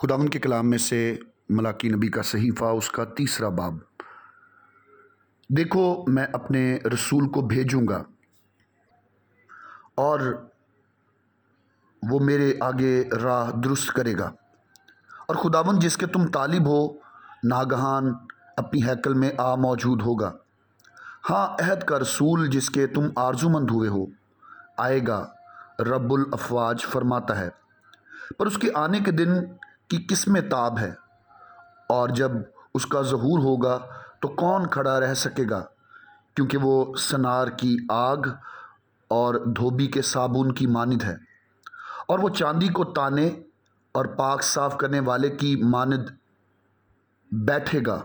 खुदावन के कलाम में से मलाकी नबी का सहीफ़ा, उसका तीसरा बाब। देखो, मैं अपने रसूल को भेजूँगा और वो मेरे आगे राह दुरुस्त करेगा। और खुदावन जिसके तुम तालिब हो, नागहान अपनी हैकल में आ मौजूद होगा। हाँ अहद का रसूल जिसके तुम आरजूमंद हुए हो, आएगा, रब्बुल अफवाज फरमाता है। पर उसके आने के दिन की किसमें ताब है? और जब उसका ज़हूर होगा तो कौन खड़ा रह सकेगा? क्योंकि वो सनार की आग और धोबी के साबुन की मानद है। और वो चांदी को ताने और पाक साफ़ करने वाले की मानद बैठेगा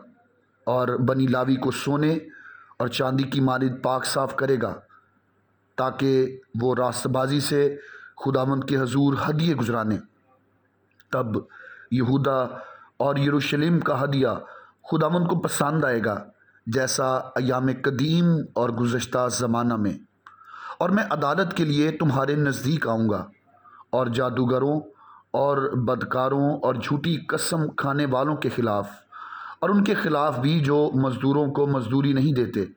और बनी लावी को सोने और चांदी की मानद पाक साफ़ करेगा, ताकि वो रास्तबाजी से खुदावंद के हजूर हदिये गुजराने। तब यहूदा और यरूशलेम का हदिया खुदावन को पसंद आएगा, जैसा अयाम कदीम और गुज्त ज़माना में। और मैं अदालत के लिए तुम्हारे नज़दीक आऊँगा और जादूगरों और बदकारों और झूठी कसम खाने वालों के ख़िलाफ़ और उनके ख़िलाफ़ भी जो मज़दूरों को मजदूरी नहीं देते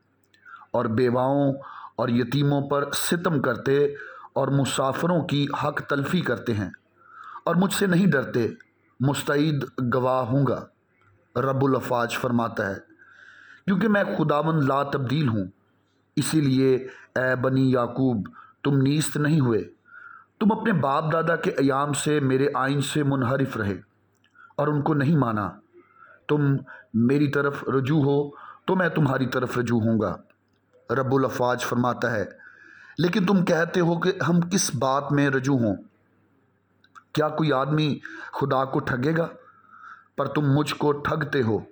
और बेवाओं और यतीमों पर सितम करते और मुसाफरों की हक तलफ़ी करते हैं और मुझसे नहीं डरते। मुस्तैद गवाह हूँगा, रब्बुल अफ़ाज फरमाता है। क्योंकि मैं खुदावन ला तब्दील हूँ, इसीलिए ए बनी याकूब, तुम नीस्त नहीं हुए। तुम अपने बाप दादा के अयाम से मेरे आइन से मुनहरफ रहे और उनको नहीं माना। तुम मेरी तरफ़ रजू हो तो मैं तुम्हारी तरफ़ रजू होऊँगा, रब्बुल अफ़ाज फरमाता है। लेकिन तुम कहते हो कि हम किस बात में रजू हों? क्या कोई आदमी खुदा को ठगेगा? पर तुम मुझको ठगते हो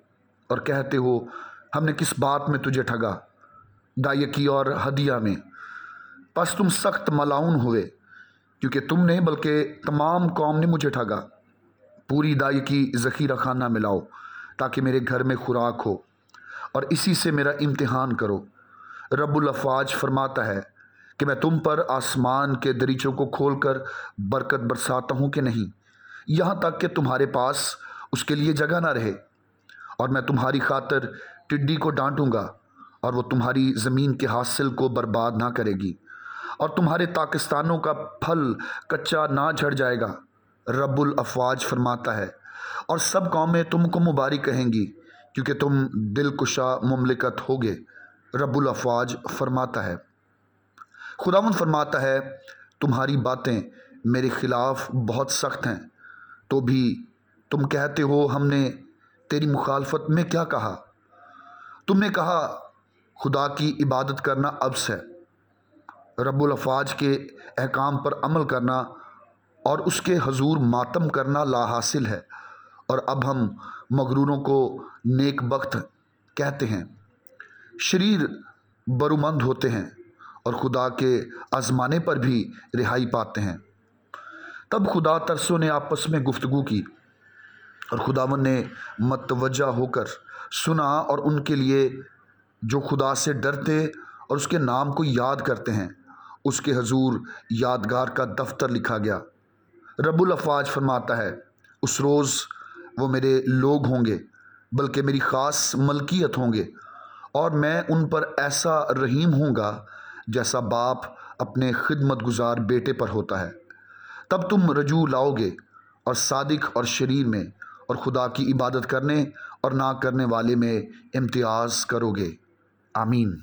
और कहते हो, हमने किस बात में तुझे ठगा? दायकी और हदिया में। बस तुम सख्त मलाउन हुए, क्योंकि तुमने बल्कि तमाम कौम ने मुझे ठगा। पूरी दायकी ज़ख़ीरा खाना मिलाओ ताकि मेरे घर में खुराक हो, और इसी से मेरा इम्तिहान करो। रब्बुल अफ़वाज फरमाता है कि मैं तुम पर आसमान के दरीचों को खोलकर बरकत बरसाता हूँ कि नहीं? यहाँ तक कि तुम्हारे पास उसके लिए जगह ना रहे, और मैं तुम्हारी खातर टिड्डी को डांटूँगा, और वो तुम्हारी ज़मीन के हासिल को बर्बाद ना करेगी, और तुम्हारे पाकिस्तानों का फल कच्चा ना झड़ जाएगा, रब्बुल अफवाज फरमाता है। और सब कौमें तुमको मुबारक कहेंगी, क्योंकि तुम दिलकुशा ममलिकत होगे, रब्बुल अफवाज फरमाता है। खुदावन फरमाता है, तुम्हारी बातें मेरे ख़िलाफ़ बहुत सख्त हैं। तो भी तुम कहते हो, हमने तेरी मुखालफत में क्या कहा? तुमने कहा, खुदा की इबादत करना अब्स है। रब्बुल अफाज के अहकाम पर अमल करना और उसके हजूर मातम करना लाहासिल है। और अब हम मगरूरों को नेक वक्त कहते हैं। शरीर बरुमंद होते हैं। और खुदा के आजमाने पर भी रिहाई पाते हैं। तब खुदा तरसों ने आपस में गुफ्तगु की और खुदावन ने मतवजा होकर सुना और उनके लिए जो खुदा से डरते और उसके नाम को याद करते हैं, उसके हजूर यादगार का दफ्तर लिखा गया। रबुल अफवाज फरमाता है, उस रोज़ वो मेरे लोग होंगे, बल्कि मेरी ख़ास मलकियत होंगे, और मैं उन पर ऐसा रहीम होऊँगा जैसा बाप अपने खिदमत गुजार बेटे पर होता है। तब तुम रजू लाओगे और सादिक और शरीर में और खुदा की इबादत करने और ना करने वाले में इम्तियाज़ करोगे। आमीन।